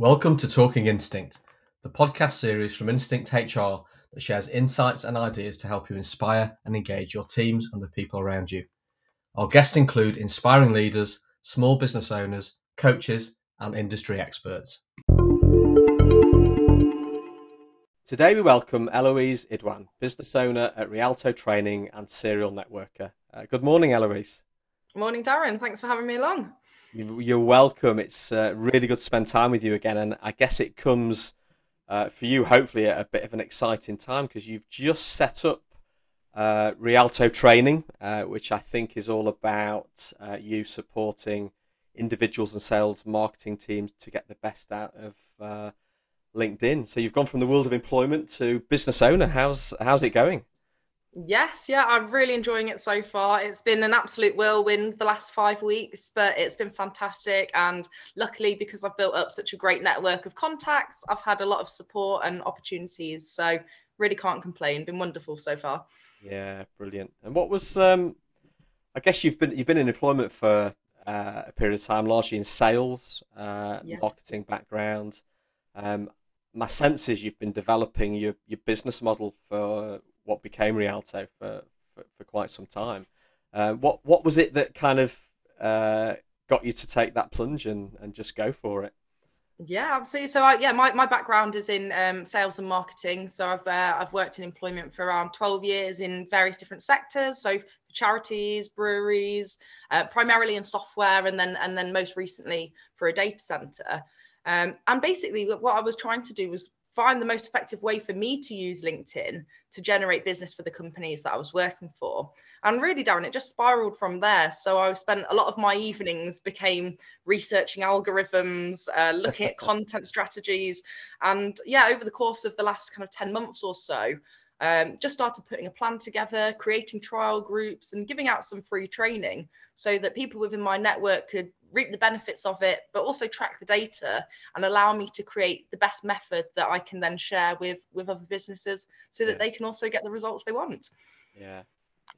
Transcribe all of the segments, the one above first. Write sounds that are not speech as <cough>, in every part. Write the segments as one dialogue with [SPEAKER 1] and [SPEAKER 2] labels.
[SPEAKER 1] Welcome to Talking Instinct, the podcast series from Instinct HR that shares insights and ideas to help you inspire and engage your teams and the people around you. Our guests include inspiring leaders, small business owners, coaches, and industry experts. Today we welcome Eloise Idwan, business owner at Rialto Training and serial networker. Uh, good morning, Eloise.
[SPEAKER 2] Morning, Darren. Thanks for having me along.
[SPEAKER 1] You're welcome. It's uh, really good to spend time with you again, and I guess it comes uh, for you, hopefully, at a bit of an exciting time because you've just set up uh, Rialto Training, uh, which I think is all about uh, you supporting individuals and sales marketing teams to get the best out of uh, LinkedIn. So you've gone from the world of employment to business owner. How's how's it going?
[SPEAKER 2] Yes, yeah, I'm really enjoying it so far. It's been an absolute whirlwind the last five weeks, but it's been fantastic. And luckily, because I've built up such a great network of contacts, I've had a lot of support and opportunities. So really can't complain. Been wonderful so far.
[SPEAKER 1] Yeah, brilliant. And what was um I guess you've been you've been in employment for uh, a period of time, largely in sales, uh, yes. marketing background. Um, my sense is you've been developing your, your business model for what became Rialto for, for, for quite some time. Uh, what what was it that kind of uh, got you to take that plunge and, and just go for it?
[SPEAKER 2] Yeah, absolutely. So, uh, yeah, my, my background is in um, sales and marketing. So, I've uh, I've worked in employment for around twelve years in various different sectors. So, charities, breweries, uh, primarily in software, and then and then most recently for a data center. Um, and basically, what I was trying to do was find the most effective way for me to use LinkedIn to generate business for the companies that I was working for. And really, Darren, it just spiraled from there. So I spent a lot of my evenings became researching algorithms, uh, looking at <laughs> content strategies. And yeah, over the course of the last kind of 10 months or so, um, just started putting a plan together, creating trial groups, and giving out some free training so that people within my network could reap the benefits of it, but also track the data and allow me to create the best method that I can then share with with other businesses so that yeah. they can also get the results they want.
[SPEAKER 1] Yeah,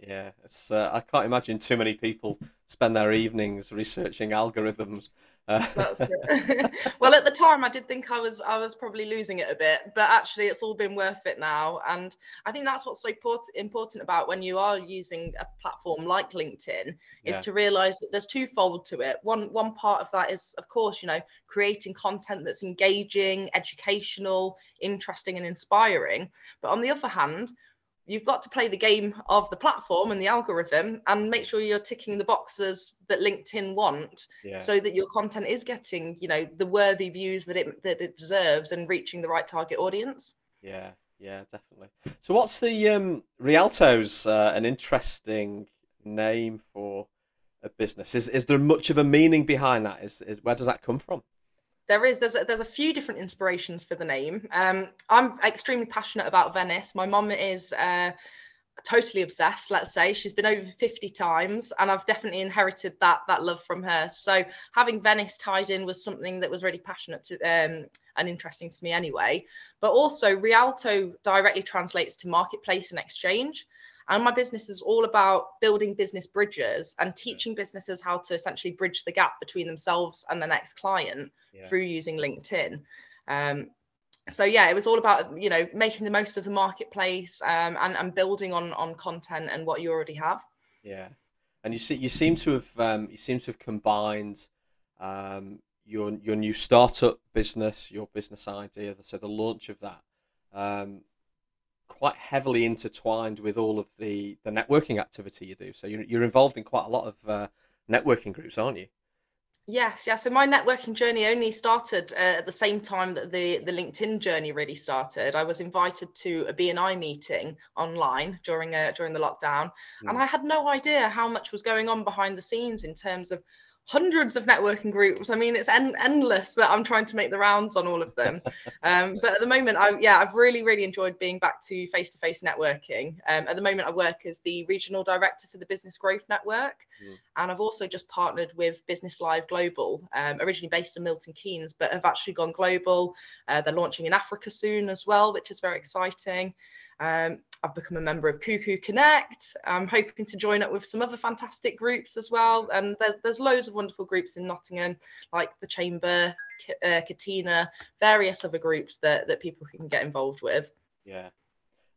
[SPEAKER 1] yeah. It's uh, I can't imagine too many people spend their evenings researching algorithms
[SPEAKER 2] that's uh, it. <laughs> <laughs> well, at the time, I did think I was I was probably losing it a bit, but actually, it's all been worth it now. And I think that's what's so important about when you are using a platform like LinkedIn is yeah. to realize that there's twofold to it. One one part of that is, of course, you know, creating content that's engaging, educational, interesting, and inspiring. But on the other hand, you've got to play the game of the platform and the algorithm and make sure you're ticking the boxes that linkedin want yeah. so that your content is getting you know the worthy views that it that it deserves and reaching the right target audience.
[SPEAKER 1] Yeah yeah definitely. So what's the um rialto's uh, an interesting name for a business? Is is there much of a meaning behind that? Is, is where does that come from
[SPEAKER 2] there is there's a, there's a few different inspirations for the name. Um, I'm extremely passionate about Venice. My mom is uh, totally obsessed. Let's say she's been over 50 times, and I've definitely inherited that that love from her. So having Venice tied in was something that was really passionate to, um, and interesting to me anyway. But also Rialto directly translates to marketplace and exchange. And my business is all about building business bridges and teaching businesses how to essentially bridge the gap between themselves and the next client yeah. through using LinkedIn. Um, so yeah, it was all about you know making the most of the marketplace um, and and building on on content and what you already have.
[SPEAKER 1] Yeah, and you see you seem to have um, you seem to have combined um, your your new startup business, your business idea, so the launch of that um, quite heavily intertwined with all of the the networking activity you do. So you're you're involved in quite a lot of uh, networking groups, aren't you?
[SPEAKER 2] Yes, yeah. So my networking journey only started uh, at the same time that the the LinkedIn journey really started. I was invited to a BNI meeting online during uh, during the lockdown, mm. and I had no idea how much was going on behind the scenes in terms of hundreds of networking groups. I mean, it's en- endless that I'm trying to make the rounds on all of them. <laughs> Um, but at the moment, I yeah, I've really really enjoyed being back to face to face networking. Um, at the moment, I work as the regional director for the Business Growth Network, mm. and I've also just partnered with Business Live Global, um, originally based in Milton Keynes, but have actually gone global. Uh, they're launching in Africa soon as well, which is very exciting. Um, I've become a member of Cuckoo Connect. I'm hoping to join up with some other fantastic groups as well. And there's, there's loads of wonderful groups in Nottingham, like the Chamber, uh, Katina, various other groups that, that people can get involved with.
[SPEAKER 1] Yeah.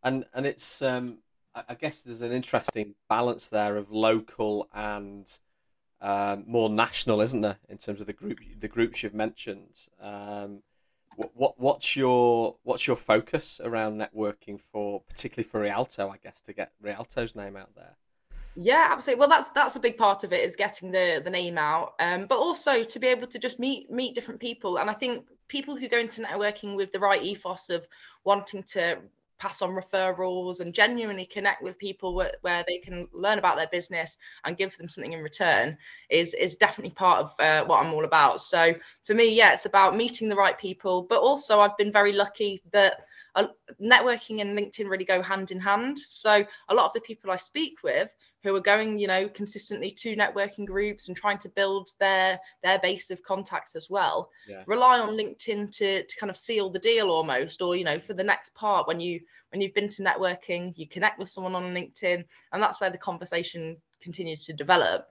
[SPEAKER 1] And, and it's, um, I guess there's an interesting balance there of local and um, more national, isn't there, in terms of the group the groups you've mentioned. Um, what, what what's your what's your focus around networking for, particularly for Rialto, I guess, to get Rialto's name out there?
[SPEAKER 2] Yeah, absolutely. Well, that's that's a big part of it is getting the the name out, um, but also to be able to just meet meet different people. And I think people who go into networking with the right ethos of wanting to pass on referrals and genuinely connect with people where, where, they can learn about their business and give them something in return is is definitely part of uh, what I'm all about. So for me, yeah, it's about meeting the right people, but also I've been very lucky that uh, networking and LinkedIn really go hand in hand. So a lot of the people I speak with who are going, you know, consistently to networking groups and trying to build their their base of contacts as well. Yeah. Rely on LinkedIn to to kind of seal the deal almost, or you know, for the next part when you when you've been to networking, you connect with someone on LinkedIn, and that's where the conversation continues to develop.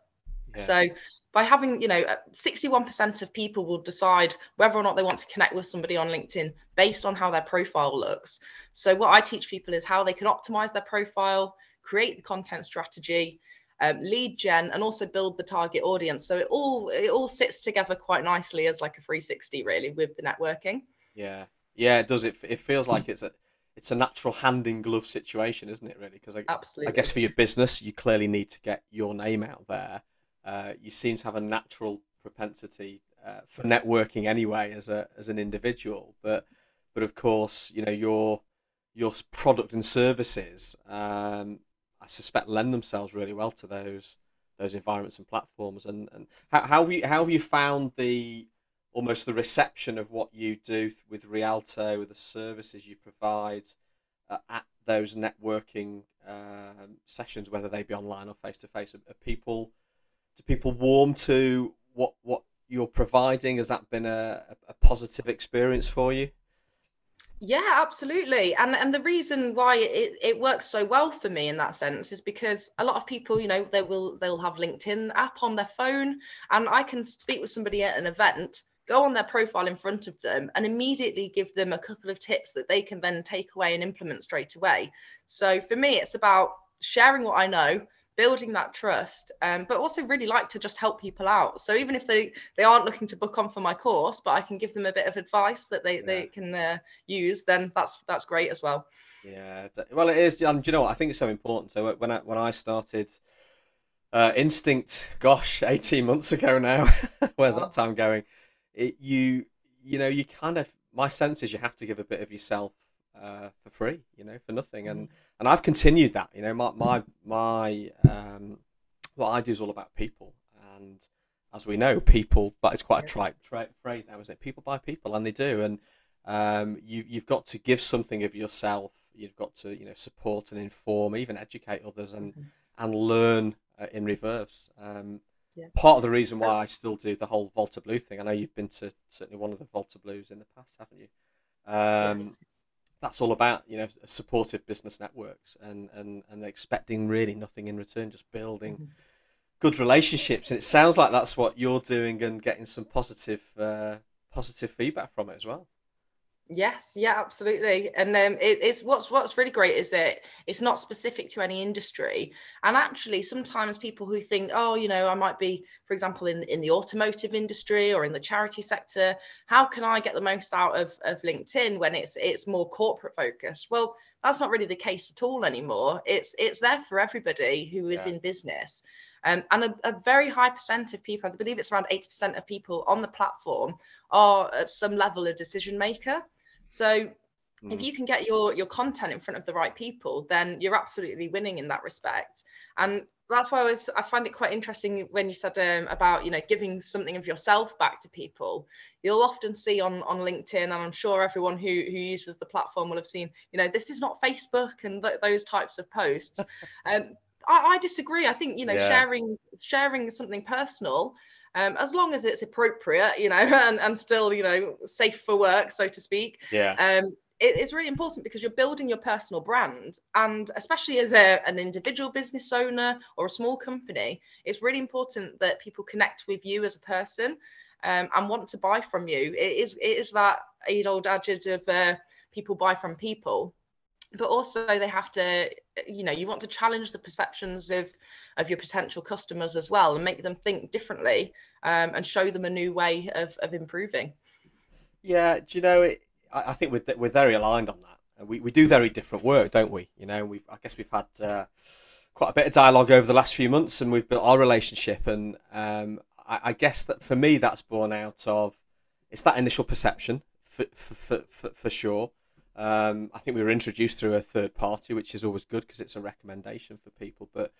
[SPEAKER 2] Yeah. So by having, you know, 61% of people will decide whether or not they want to connect with somebody on LinkedIn based on how their profile looks. So what I teach people is how they can optimize their profile, create the content strategy, um, lead gen, and also build the target audience. So it all it all sits together quite nicely as like a 360 really with the networking.
[SPEAKER 1] Yeah, yeah, it does. It it feels like it's a it's a natural hand in glove situation, isn't it? Really, because I, Absolutely. I guess for your business, you clearly need to get your name out there. Uh, you seem to have a natural propensity uh, for networking anyway as a as an individual, but but of course, you know your your product and services um, I suspect lend themselves really well to those those environments and platforms. And, and how, how have you how have you found the almost the reception of what you do with Rialto, with the services you provide uh, at those networking um, sessions, whether they be online or face to face? Are people do people warm to what what you're providing? Has that been a, a positive experience for you?
[SPEAKER 2] Yeah, absolutely. And and the reason why it, it works so well for me in that sense is because a lot of people, you know, they will they'll have LinkedIn app on their phone and I can speak with somebody at an event, go on their profile in front of them and immediately give them a couple of tips that they can then take away and implement straight away. So for me it's about sharing what I know, building that trust um, but also really like to just help people out. So even if they they aren't looking to book on for my course but i can give them a bit of advice that they yeah. they can uh, use then that's that's great as well.
[SPEAKER 1] Yeah well it is and you know what? I think it's so important. So when i when i started uh, instinct gosh <laughs> 18 months ago now <laughs> where's that time going? It, you you know you kind of my sense is you have to give a bit of yourself uh, for free, you know, for nothing. And mm. and I've continued that. You know, my my my um, what I do is all about people, and as we know, people. But it's quite a trite, phrase now, isn't it? People buy people, and they do. And um, you you've got to give something of yourself. You've got to you know support and inform, even educate others, and mm-hmm. and learn uh, in reverse. Um, yeah. Part of the reason why I still do the whole Volta Blue thing. I know you've been to certainly one of the Volta Blues in the past, haven't you? Um, yes that's all about you know supportive business networks and and and expecting really nothing in return just building mm-hmm. good relationships and it sounds like that's what you're doing and getting some positive uh, positive feedback from it as well
[SPEAKER 2] Yes, yeah, absolutely. And um, it, it's what's what's really great is that it's not specific to any industry. And actually, sometimes people who think, oh, you know, I might be, for example, in in the automotive industry or in the charity sector, how can I get the most out of of LinkedIn when it's it's more corporate focused? Well, that's not really the case at all anymore. It's it's there for everybody who is yeah. in business. Um, and a, a, very high percent of people, I believe it's around 80% of people on the platform, are at some level a decision maker. So mm. if you can get your your content in front of the right people, then you're absolutely winning in that respect. And that's why I was I find it quite interesting when you said um, about you know giving something of yourself back to people. You'll often see on on LinkedIn, and I'm sure everyone who who uses the platform will have seen you know this is not Facebook and th- those types of posts. <laughs> um, I, I, disagree. I think you know yeah. sharing sharing something personal um, as long as it's appropriate, you know, <laughs> and, and still, you know, safe for work, so to speak.
[SPEAKER 1] Yeah.
[SPEAKER 2] Um, it, it's really important because you're building your personal brand and especially as a, an individual business owner or a small company it's really important that people connect with you as a person um, and want to buy from you it is it is that old adage of uh, people buy from people but also they have to you know you want to challenge the perceptions of of your potential customers as well and make them think differently um, and show them a new way of, of improving.
[SPEAKER 1] Yeah do you know it I, I think we're, we're very aligned on that. We, we do very different work don't we? You know we i guess we've had uh, quite a bit of dialogue over the last few months and we've built our relationship and um, I, I guess that for me that's born out of it's that initial perception for, for, for, for sure. Um, I think we were introduced through a third party, which is always good because it's a recommendation for people. But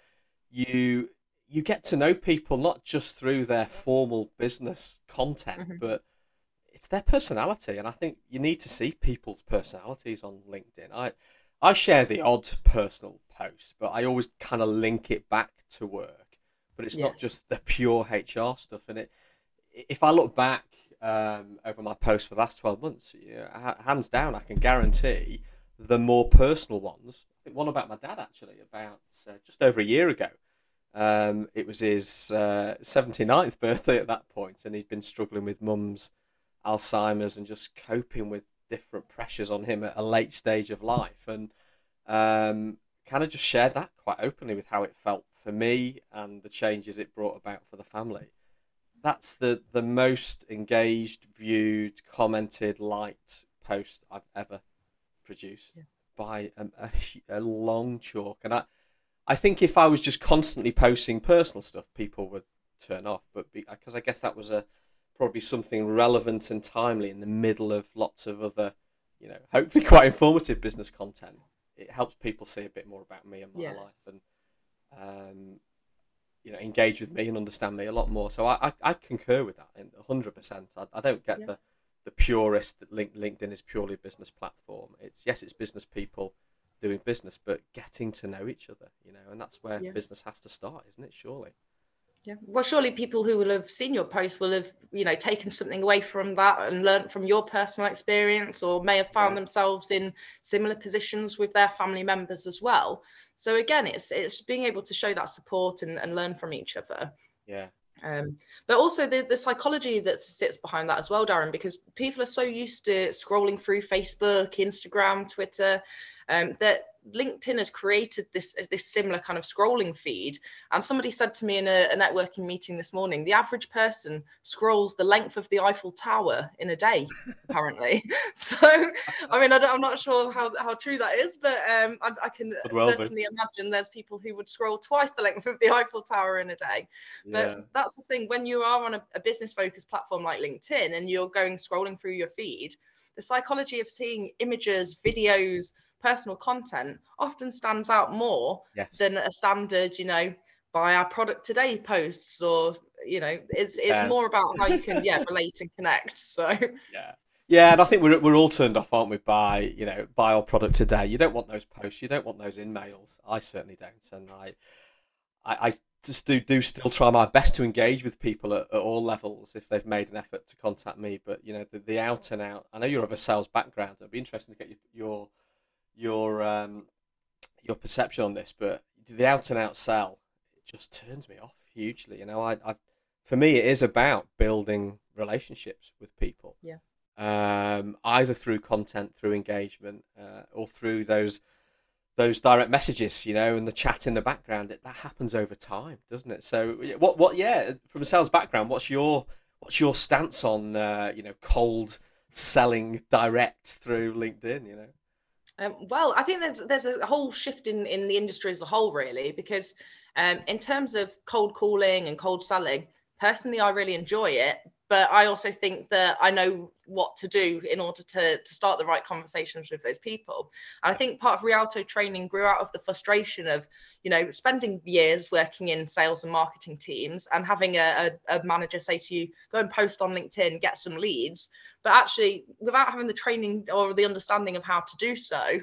[SPEAKER 1] you you get to know people not just through their formal business content, mm-hmm. but it's their personality. And I think you need to see people's personalities on LinkedIn. I I share the odd personal post, but I always kind of link it back to work. But it's yeah. not just the pure HR stuff. And it if I look back um, over my posts for the last 12 months, yeah, hands down, I can guarantee the more personal ones. I think one about my dad, actually, about uh, just over a year ago. Um, it was his uh, 79th birthday at that point, and he'd been struggling with mum's Alzheimer's and just coping with different pressures on him at a late stage of life. And um, kind of just shared that quite openly with how it felt for me and the changes it brought about for the family that's the the most engaged, viewed, commented, liked post I've ever produced yeah. by a, a, a, long chalk. And I, I think if I was just constantly posting personal stuff, people would turn off. But because I guess that was a probably something relevant and timely in the middle of lots of other, you know, hopefully <laughs> quite informative business content. It helps people see a bit more about me and my yes. life and. Um, you know engage with me and understand me a lot more. So I I, I concur with that in hundred percent. I, I don't get yeah. the the purist that link, LinkedIn is purely a business platform. It's yes, it's business people doing business, but getting to know each other, you know, and that's where yeah. business has to start, isn't it? Surely.
[SPEAKER 2] Yeah. Well, surely people who will have seen your post will have, you know, taken something away from that and learned from your personal experience, or may have found yeah. themselves in similar positions with their family members as well. So again, it's it's being able to show that support and, and learn from each other.
[SPEAKER 1] Yeah.
[SPEAKER 2] Um, but also the, the psychology that sits behind that as well, Darren, because people are so used to scrolling through Facebook, Instagram, Twitter, um, that LinkedIn has created this this similar kind of scrolling feed. And somebody said to me in a, a, networking meeting this morning, the average person scrolls the length of the Eiffel Tower in a day, <laughs> apparently. <laughs> so, I mean, I am not sure how, how true that is, but um, I, I, can well certainly be. imagine there's people who would scroll twice the length of the Eiffel Tower in a day. But yeah. that's the thing when you are on a, a business focused platform like LinkedIn and you're going scrolling through your feed, the psychology of seeing images, videos personal content often stands out more yes. than a standard, you know, buy our product today posts or you know, it's it's yes. more about how you can yeah <laughs> relate and connect. So
[SPEAKER 1] yeah. Yeah, and I think we're, we're all turned off, aren't we, by you know, buy our product today. You don't want those posts, you don't want those in mails. I certainly don't, and I, I, I just do do still try my best to engage with people at, at, all levels if they've made an effort to contact me. But you know, the, the out and out. I know you're of a sales background. It'd be interesting to get your, your your um, your perception on this, but the out and out sell it just turns me off hugely. You know, I, I for me it is about building relationships with people.
[SPEAKER 2] Yeah.
[SPEAKER 1] Um, either through content, through engagement, uh, or through those those direct messages, you know, and the chat in the background. It, that happens over time, doesn't it? So, what what yeah, from a sales background, what's your what's your stance on uh, you know cold selling direct through LinkedIn? You know.
[SPEAKER 2] Um, well, I think there's there's a whole shift in in the industry as a whole, really, because um, in terms of cold calling and cold selling, personally, I really enjoy it. But I also think that I know what to do in order to to start the right conversations with those people. And I think part of Rialto training grew out of the frustration of, you know, spending years working in sales and marketing teams and having a, a, a manager say to you, go and post on LinkedIn, get some leads but actually without having the training or the understanding of how to do so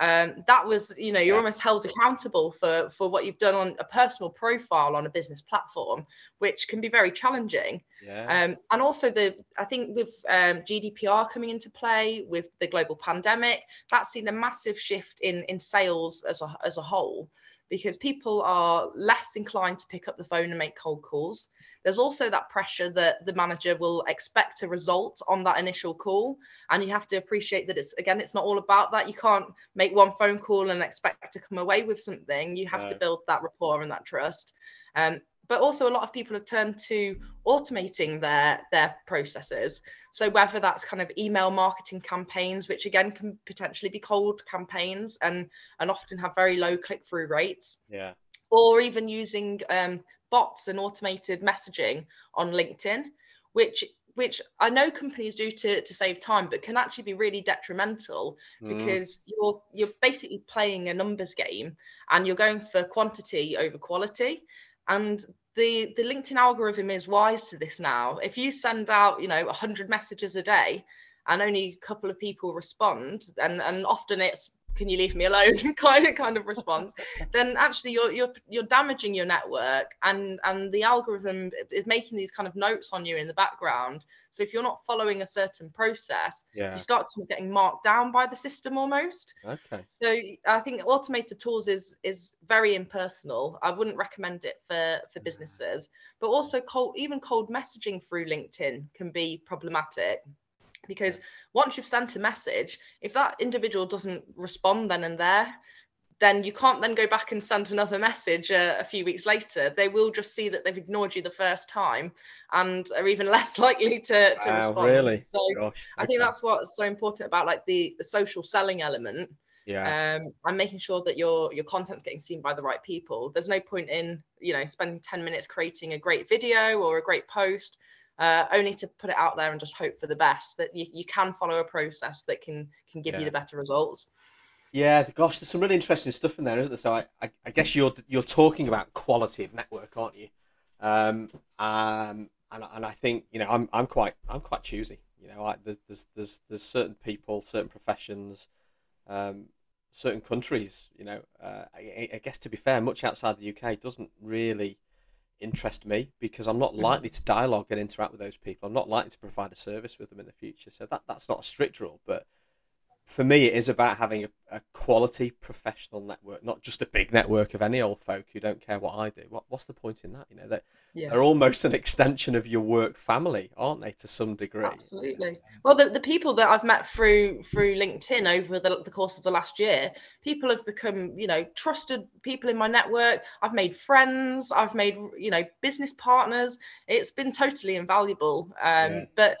[SPEAKER 2] um, that was you know you're
[SPEAKER 1] Yeah.
[SPEAKER 2] almost held accountable for for what you've done on a personal profile on a business platform which can be very challenging
[SPEAKER 1] Yeah.
[SPEAKER 2] um, and also the i think with um, gdpr coming into play with the global pandemic that's seen a massive shift in in sales as a as a whole because people are less inclined to pick up the phone and make cold calls. There's also that pressure that the manager will expect a result on that initial call and you have to appreciate that it's again it's not all about that. You can't make one phone call and expect to come away with something. You have to build that rapport and that trust. Um, but also a lot of people have turned to automating their their processes so whether that's kind of email marketing campaigns which again can potentially be cold campaigns and and often have very low click-through rates
[SPEAKER 1] yeah.
[SPEAKER 2] or even using um, bots and automated messaging on LinkedIn, which which I know companies do to, to save time, but can actually be really detrimental
[SPEAKER 1] Mm,
[SPEAKER 2] because you're you're basically playing a numbers game and you're going for quantity over quality. And the the LinkedIn algorithm is wise to this now. If you send out, you know, 100 messages a day and only a couple of people respond, and and often it's can you leave me alone? <laughs> Kind of kind of response. <laughs> Then actually you're you're you're damaging your network and and the algorithm is making these kind of notes on you in the background. So if you're not following a certain process
[SPEAKER 1] yeah.
[SPEAKER 2] you start getting marked down by the system almost.
[SPEAKER 1] Okay.
[SPEAKER 2] so i think automated tools is is very impersonal. I wouldn't recommend it for for mm. businesses. But also cold even cold messaging through linkedin can be problematic because once you've sent a message if that individual doesn't respond then and there then you can't then go back and send another message uh, a few weeks later they will just see that they've ignored you the first time and are even <laughs> less likely to, to
[SPEAKER 1] Wow,
[SPEAKER 2] respond
[SPEAKER 1] really?
[SPEAKER 2] so
[SPEAKER 1] Gosh.
[SPEAKER 2] i think that's what's so important about like the the social selling element
[SPEAKER 1] yeah.
[SPEAKER 2] um, and making sure that your your content's getting seen by the right people. There's no point in you know spending 10 minutes creating a great video or a great post, uh, only to put it out there and just hope for the best. That you, you can follow a process that can can give
[SPEAKER 1] Yeah.
[SPEAKER 2] you the better results.
[SPEAKER 1] Yeah, gosh, there's some really interesting stuff in there, isn't there? So I, I, I guess you're you're talking about quality of network, aren't you? Um, um, and and I think you know I'm I'm quite I'm quite choosy. You know, I, there's there's there's there's certain people, certain professions, um, certain countries. You know, uh, I, I guess to be fair, much outside the UK doesn't really interest me because I'm not
[SPEAKER 2] Mhm.
[SPEAKER 1] likely to dialogue and interact with those people. I'm not likely to provide a service with them in the future. So that that's not a strict rule, but for me, it is about having a, a quality professional network, not just a big network of any old folk who don't care what I do. What, what's the point in that? You know, that
[SPEAKER 2] Yeah.
[SPEAKER 1] they're almost an extension of your work family, aren't they, to some degree?
[SPEAKER 2] Absolutely. Well, the, the people that I've met through through LinkedIn over the, the course of the last year, people have become, you know, trusted people in my network. I've made friends. I've made, you know, business partners. It's been totally invaluable. Um,
[SPEAKER 1] Yeah.
[SPEAKER 2] But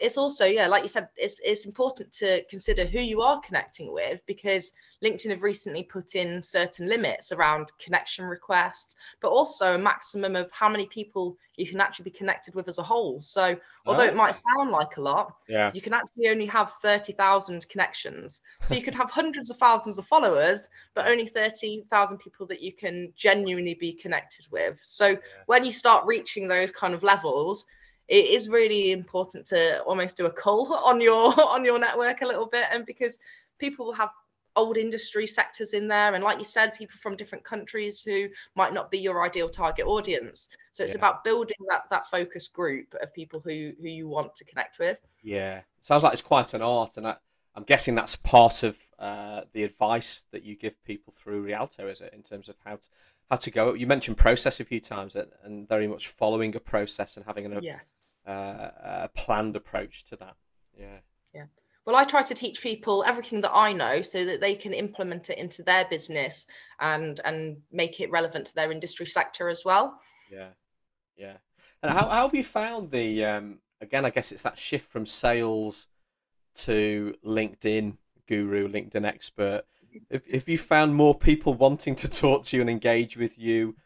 [SPEAKER 2] it's also, yeah, like you said, it's it's important to consider who you are connecting with because LinkedIn have recently put in certain limits around connection requests, but also a maximum of how many people you can actually be connected with as a whole. So although it oh. might sound like a lot,
[SPEAKER 1] Yeah,
[SPEAKER 2] you can actually only have 30,000 connections. So you could have hundreds of thousands of followers, but only 30,000 people that you can genuinely be connected with. So when you start reaching those kind of levels, it is really important to almost do a call <laughs> on your on your network a little bit. And because people will have old industry sectors in there. And like you said people from different countries who might not be your ideal target audience. So it's
[SPEAKER 1] Yeah.
[SPEAKER 2] about building that that focus group of people who who you want to connect with.
[SPEAKER 1] Yeah. Sounds like it's quite an art, and I, I'm guessing that's part of uh, the advice that you give people through Rialto, is it, in terms of how to how to go? You mentioned process a few times, and, and very much following a process and having an,
[SPEAKER 2] yes
[SPEAKER 1] uh, a planned approach to that. Yeah. Yeah.
[SPEAKER 2] well i try to teach people everything that i know so that they can implement it into their business and and make it relevant to their industry sector as well
[SPEAKER 1] Yeah, yeah. And how, how have you found the um, again? I guess it's that shift from sales to LinkedIn guru, LinkedIn expert. If if you found more people wanting to talk to you and engage with you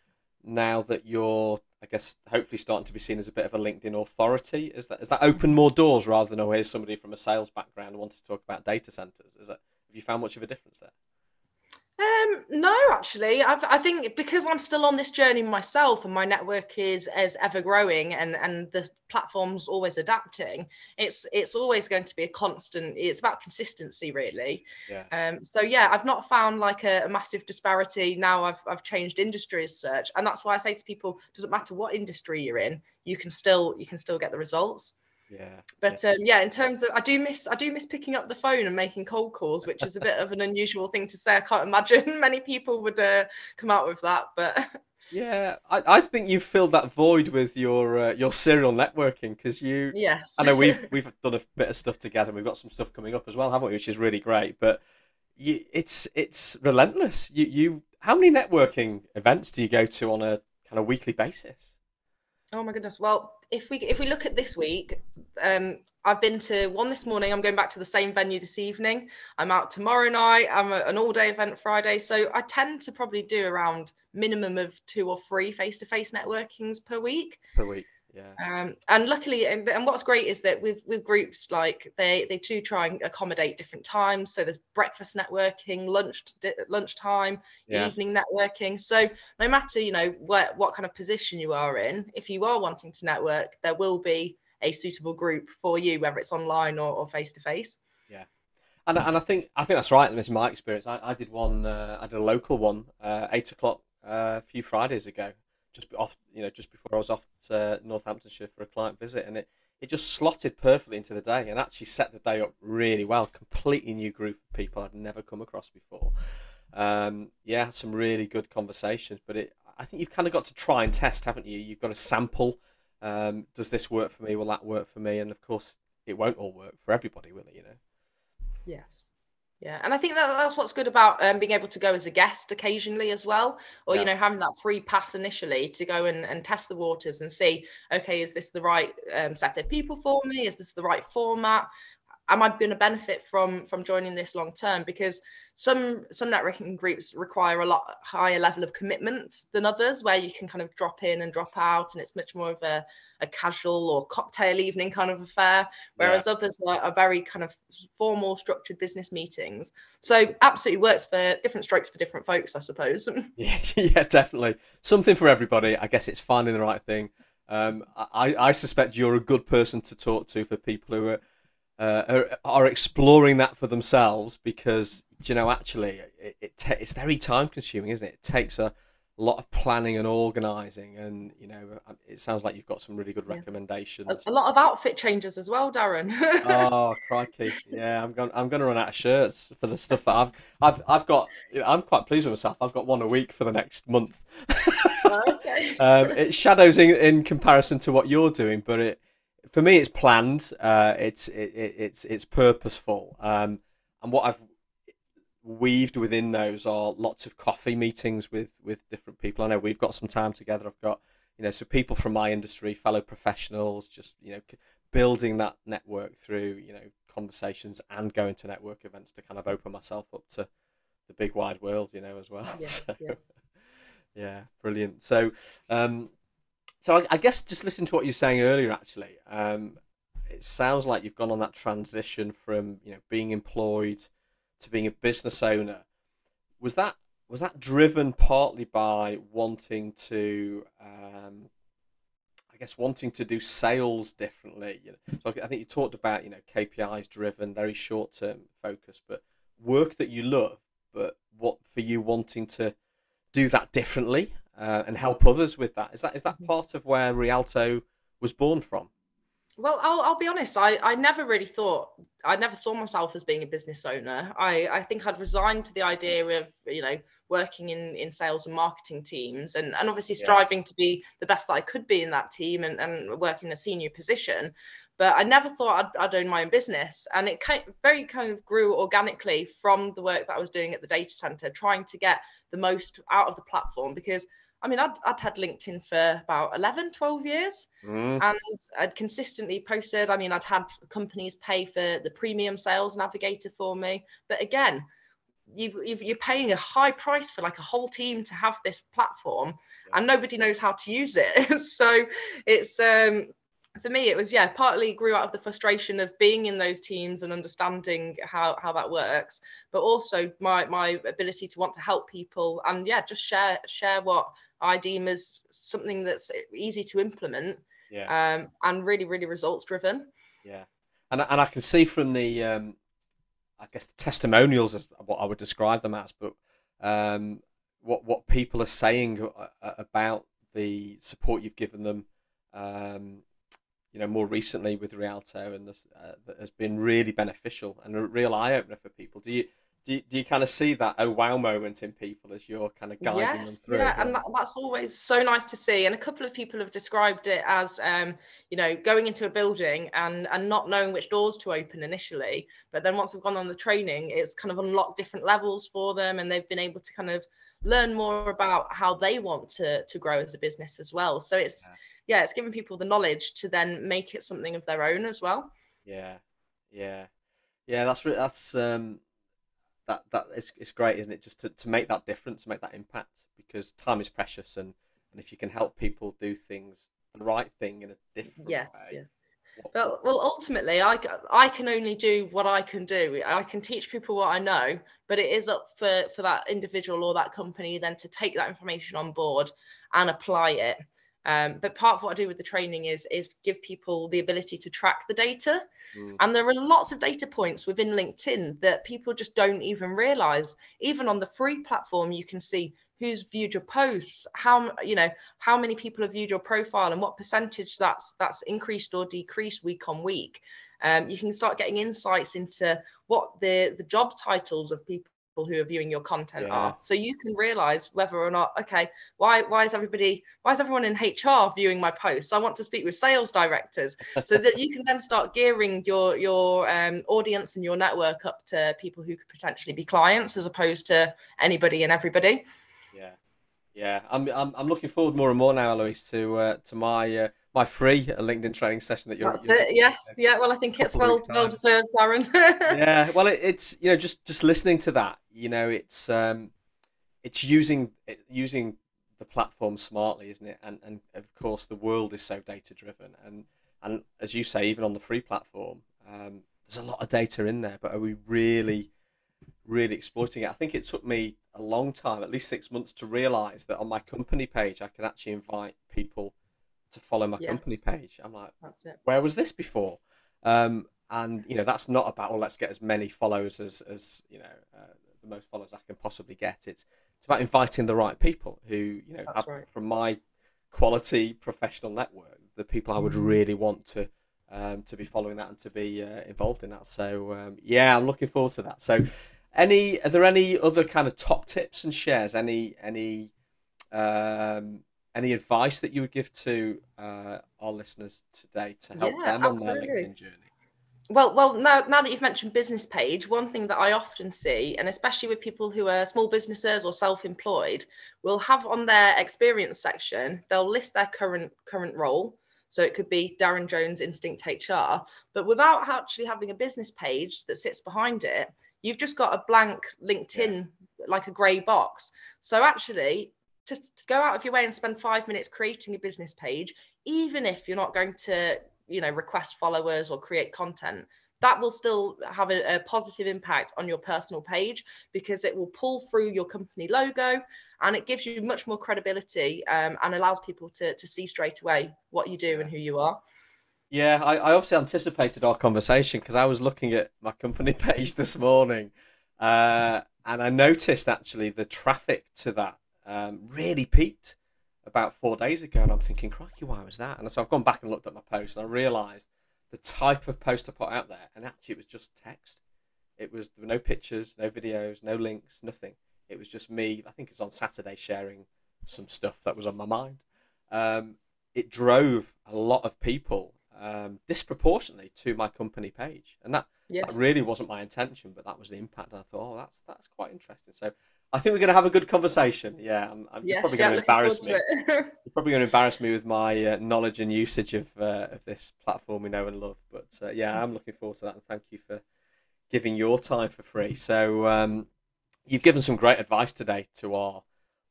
[SPEAKER 1] now that you're, I guess, hopefully starting to be seen as a bit of a LinkedIn authority, is that is that open more doors rather than oh here's somebody from a sales background who wants to talk about data centers? Is that have you found much of a difference there?
[SPEAKER 2] Um, no, actually, I've, I think because I'm still on this journey myself, and my network is as ever growing, and and the platform's always adapting. It's it's always going to be a constant. It's about consistency, really.
[SPEAKER 1] Yeah.
[SPEAKER 2] Um. So yeah, I've not found like a, a massive disparity now. I've I've changed industry as such, and that's why I say to people, doesn't matter what industry you're in, you can still you can still get the results.
[SPEAKER 1] Yeah.
[SPEAKER 2] But
[SPEAKER 1] yeah.
[SPEAKER 2] Um, yeah, in terms of, I do miss, I do miss picking up the phone and making cold calls, which is a bit of an unusual thing to say. I can't imagine <laughs> many people would uh, come out with that, but. <laughs>
[SPEAKER 1] Yeah, I, I think you've filled that void with your uh, your serial networking because you.
[SPEAKER 2] Yes.
[SPEAKER 1] I know we've <laughs> we've done a bit of stuff together. and We've got some stuff coming up as well, haven't we? Which is really great. But you, it's it's relentless. You you how many networking events do you go to on a kind of weekly basis?
[SPEAKER 2] Oh my goodness. Well, if we if we look at this week, um, I've been to one this morning. I'm going back to the same venue this evening. I'm out tomorrow night. I'm a, an all day event Friday. So I tend to probably do around minimum of two or three face to face networkings per week.
[SPEAKER 1] Per week. Yeah.
[SPEAKER 2] Um, and luckily, and, and what's great is that with with groups like they they do try and accommodate different times. So there's breakfast networking, lunch lunchtime, yeah. evening networking. So no matter you know what what kind of position you are in, if you are wanting to network, there will be a suitable group for you, whether it's online or face to face.
[SPEAKER 1] Yeah. And, and I think I think that's right. And this is my experience. I, I did one. Uh, I did a local one, uh, eight o'clock uh, a few Fridays ago, just off, you know, just before I was off to Northamptonshire for a client visit, and it it just slotted perfectly into the day and actually set the day up really well. Completely new group of people I'd never come across before. Um, yeah, some really good conversations, but it I think you've kind of got to try and test, haven't you? You've got to sample. Um, does this work for me? Will that work for me? And of course, it won't all work for everybody, will it? You know.
[SPEAKER 2] Yes. Yeah, and I think that that's what's good about um, being able to go as a guest occasionally as well, or yeah. you know having that free pass initially to go and, and test the waters and see, okay, is this the right um, set of people for me? Is this the right format? Am I going to benefit from from joining this long term? Because some some networking groups require a lot higher level of commitment than others where you can kind of drop in and drop out and it's much more of a, a casual or cocktail evening kind of affair whereas yeah. others are, are, very kind of formal structured business meetings. So absolutely works for different strokes for different folks i suppose. <laughs> <laughs>
[SPEAKER 1] Yeah, yeah definitely. Something for everybody. I guess it's finding the right thing. Um, I, I suspect you're a good person to talk to for people who are uh, are, are, exploring that for themselves because you know actually it, it ta- it's very time consuming isn't it? It takes a lot of planning and organizing and you know um, it sounds like you've got some really good recommendations
[SPEAKER 2] a, a lot of outfit changes as well darren.
[SPEAKER 1] Oh <laughs> crikey. Yeah i'm going i'm going to run out of shirts for the stuff that i've i've i've got you know, i'm quite pleased with myself. I've got one a week for the next month. <laughs> Okay. um, it shadows in, in comparison to what you're doing but it for me, it's planned. Uh, it's it, it's it's purposeful. Um, and what I've weaved within those are lots of coffee meetings with with different people. I know we've got some time together. I've got you know so people from my industry, fellow professionals, just you know building that network through you know conversations and going to network events to kind of open myself up to the big wide world, you know, as well. <laughs>
[SPEAKER 2] Yes, so, yeah. <laughs>
[SPEAKER 1] yeah, brilliant. So, um, so I, I, guess just listen to what you were saying earlier. Actually, um, it sounds like you've gone on that transition from you know being employed to being a business owner. Was that was that driven partly by wanting to, um, I guess, wanting to do sales differently? You know, so I think you talked about you know KPIs driven, very short term focus, but work that you love, but what for you wanting to do that differently uh, and help others with that. Is that is that mm-hmm. part of where Rialto was born from?
[SPEAKER 2] Well, I'll, I'll be honest. I, I never really thought I never saw myself as being a business owner. I, I think I'd resigned to the idea of you know working in, in sales and marketing teams and, and obviously striving yeah. to be the best that I could be in that team and, and work in a senior position. But I never thought I'd, I'd own my own business. And it kind, very kind of grew organically from the work that I was doing at the data center, trying to get the most out of the platform because I mean, I'd, I'd had LinkedIn for about 11, 12 years mm. and I'd consistently posted. I mean, I'd had companies pay for the premium sales navigator for me. But again, you you're paying a high price for like a whole team to have this platform and nobody knows how to use it. <laughs> so it's, um, for me it was yeah partly grew out of the frustration of being in those teams and understanding how how that works but also my my ability to want to help people and yeah just share share what i deem as something that's easy to implement yeah. um and really really results driven
[SPEAKER 1] yeah. And and i can see from the um i guess the testimonials is what i would describe them as but um what what people are saying uh, uh, about the support you've given them um you know, more recently with Rialto, and this, uh, that has been really beneficial and a real eye opener for people. Do you do you, do you kind of see that oh wow moment in people as you're kind of guiding
[SPEAKER 2] yes,
[SPEAKER 1] them through?
[SPEAKER 2] Yeah, and that, that's always so nice to see. And a couple of people have described it as, um, you know, going into a building and and not knowing which doors to open initially, but then once they've gone on the training, it's kind of unlocked different levels for them, and they've been able to kind of learn more about how they want to to grow as a business as well. So it's yeah yeah, it's giving people the knowledge to then make it something of their own as well.
[SPEAKER 1] Yeah, yeah, yeah. That's that's um, that that is it's great, isn't it? Just to, to make that difference, make that impact, because time is precious, and and if you can help people do things the right thing in a different
[SPEAKER 2] yes,
[SPEAKER 1] way.
[SPEAKER 2] Yeah. Well, well, ultimately, I, I can only do what I can do. I can teach people what I know, but it is up for, for that individual or that company then to take that information on board and apply it. Um, but part of what I do with the training is is give people the ability to track the data. Mm. And there are lots of data points within LinkedIn that people just don't even realize. Even on the free platform, you can see who's viewed your posts, how you know how many people have viewed your profile, and what percentage that's that's increased or decreased week on week. Um, you can start getting insights into what the the job titles of people who are viewing your content yeah. are so you can realize whether or not okay why why is everybody why is everyone in hr viewing my posts i want to speak with sales directors so that you can then start gearing your your um, audience and your network up to people who could potentially be clients as opposed to anybody and everybody
[SPEAKER 1] yeah yeah i'm i'm, I'm looking forward more and more now louise to uh, to my uh, my free LinkedIn training session that you're.
[SPEAKER 2] That's it. Yes. Yeah. Well, I think it's well well deserved, Darren. <laughs>
[SPEAKER 1] yeah. Well, it, it's you know just just listening to that, you know, it's um, it's using using the platform smartly, isn't it? And and of course the world is so data driven, and and as you say, even on the free platform, um, there's a lot of data in there, but are we really really exploiting it? I think it took me a long time, at least six months, to realise that on my company page I can actually invite people to follow my yes. company page. I'm like, where was this before? Um, and you know, that's not about well, let's get as many followers as as you know uh, the most followers I can possibly get. It's it's about inviting the right people who you know have, right. from my quality professional network, the people I would mm-hmm. really want to um, to be following that and to be uh, involved in that. So um, yeah, I'm looking forward to that. So, any are there any other kind of top tips and shares? Any any um, any advice that you would give to uh, our listeners today to help yeah, them on absolutely. their LinkedIn journey?
[SPEAKER 2] Well, well, now now that you've mentioned business page, one thing that I often see, and especially with people who are small businesses or self-employed, will have on their experience section, they'll list their current current role. So it could be Darren Jones Instinct HR, but without actually having a business page that sits behind it, you've just got a blank LinkedIn, yeah. like a grey box. So actually, to, to go out of your way and spend five minutes creating a business page, even if you're not going to, you know, request followers or create content, that will still have a, a, positive impact on your personal page because it will pull through your company logo and it gives you much more credibility um, and allows people to, to see straight away what you do and who you are.
[SPEAKER 1] Yeah, I, I obviously anticipated our conversation because I was looking at my company <laughs> page this morning uh, and I noticed actually the traffic to that um, really peaked about four days ago, and I'm thinking, crikey, why was that? And so I've gone back and looked at my post, and I realised the type of post I put out there, and actually it was just text. It was there were no pictures, no videos, no links, nothing. It was just me. I think it's on Saturday sharing some stuff that was on my mind. Um, it drove a lot of people um, disproportionately to my company page, and that, yeah. that really wasn't my intention, but that was the impact. And I thought, oh, that's that's quite interesting. So I think we're going to have a good conversation. Yeah, I'm, I'm yes, probably going to embarrass me. <laughs> you're probably going to embarrass me with my uh, knowledge and usage of uh, of this platform we know and love. But uh, yeah, I'm looking forward to that, and thank you for giving your time for free. So um, you've given some great advice today to our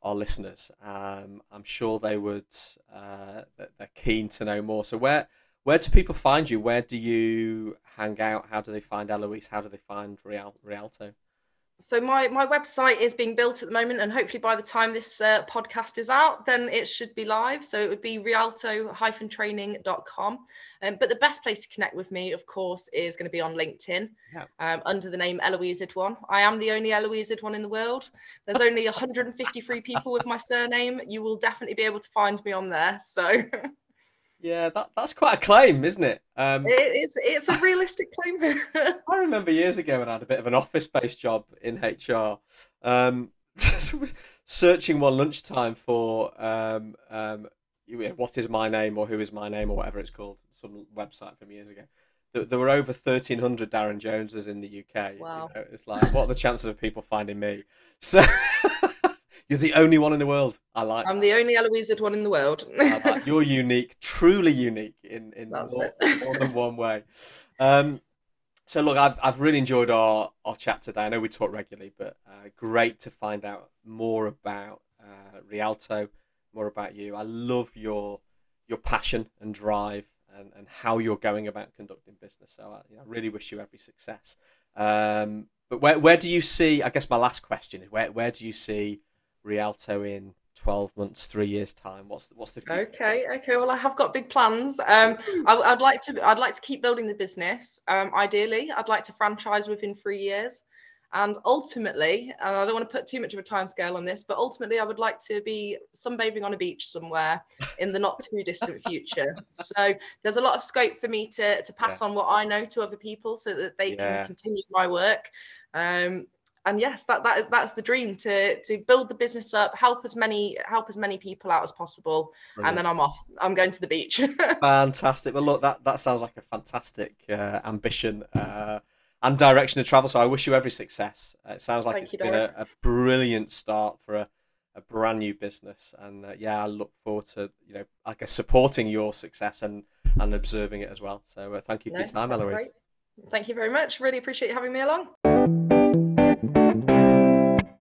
[SPEAKER 1] our listeners. Um, I'm sure they would uh, they're keen to know more. So where where do people find you? Where do you hang out? How do they find Eloise? How do they find Real, Rialto?
[SPEAKER 2] So my my website is being built at the moment and hopefully by the time this uh, podcast is out then it should be live. So it would be rialto-training.com um, but the best place to connect with me of course is going to be on linkedin yeah. um, under the name eloise idwan i am the only eloise idwan in the world. There's only 153 people with my surname. You will definitely be able to find me on there so <laughs>
[SPEAKER 1] Yeah, that, that's quite a claim, isn't it? Um,
[SPEAKER 2] it it's it's a realistic claim. <laughs>
[SPEAKER 1] I remember years ago when I had a bit of an office based job in HR, um, <laughs> searching one lunchtime for um, um, what is my name or who is my name or whatever it's called, some website from years ago. There, there were over 1,300 Darren Joneses in the UK.
[SPEAKER 2] Wow.
[SPEAKER 1] You know? It's like, what are the chances of people finding me? <laughs> So. You're the only one in the world. I like.
[SPEAKER 2] I'm that. the only Eloise one in the world.
[SPEAKER 1] like You're unique, truly unique in in more, more, than one way. Um, so look, I've I've really enjoyed our our chat today. I know we talk regularly, but uh, great to find out more about uh, Rialto, more about you. I love your your passion and drive and, and how you're going about conducting business. So I, you know, I really wish you every success. Um, but where where do you see? I guess my last question is where where do you see Rialto in 12 months, three years time? What's what's the
[SPEAKER 2] okay? Okay, well, I have got big plans. Um, I, would like to I'd like to keep building the business. Um, ideally, I'd like to franchise within three years, and ultimately, and I don't want to put too much of a time scale on this, but ultimately, I would like to be sunbathing on a beach somewhere in the not too distant future. so there's a lot of scope for me to to pass yeah. on what I know to other people, so that they yeah. can continue my work. Um, and yes that that is that's the dream to to build the business up help as many help as many people out as possible. Brilliant. and then i'm off. I'm going to the beach. <laughs>
[SPEAKER 1] Fantastic. Well look that that sounds like a fantastic uh, ambition uh, and direction to travel. So i wish you every success. It sounds like Thank it's you, been a, a, brilliant start for a, a brand new business. And uh, yeah i look forward to you know i guess supporting your success and and observing it as well. So uh, thank you for no, your time eloise.
[SPEAKER 2] Thank you very much. Really appreciate you having me along.